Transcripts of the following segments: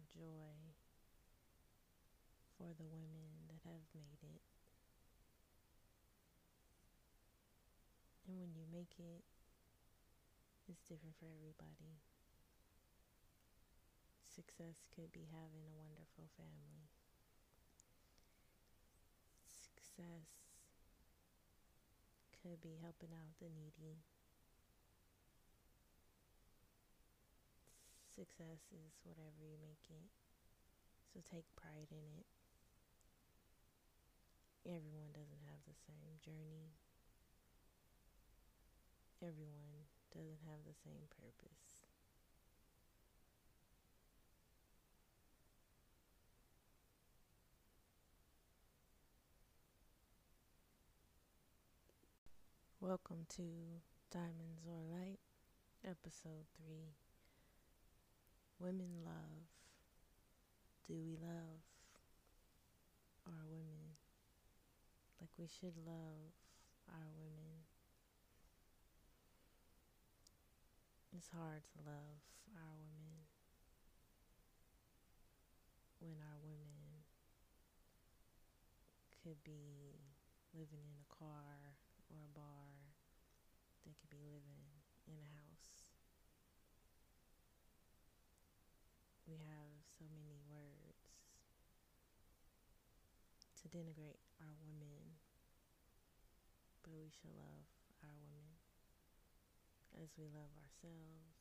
have joy for the women that have made it. And when you make it, it's different for everybody. Success could be having a wonderful family. Success could be helping out the needy. Success is whatever you make it. So take pride in it. Everyone doesn't have the same journey. Everyone doesn't have the same purpose. Welcome to Diamonds or Light, Episode 3 Women Love. Do we love our women like we should love our women? It's hard to love our women when our women could be living in a car or a bar. They could be living in a house. We have so many words to denigrate our women, but we should love our women as we love ourselves.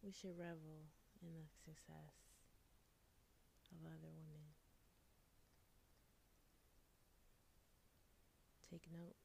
We should revel in the success of other women. Take note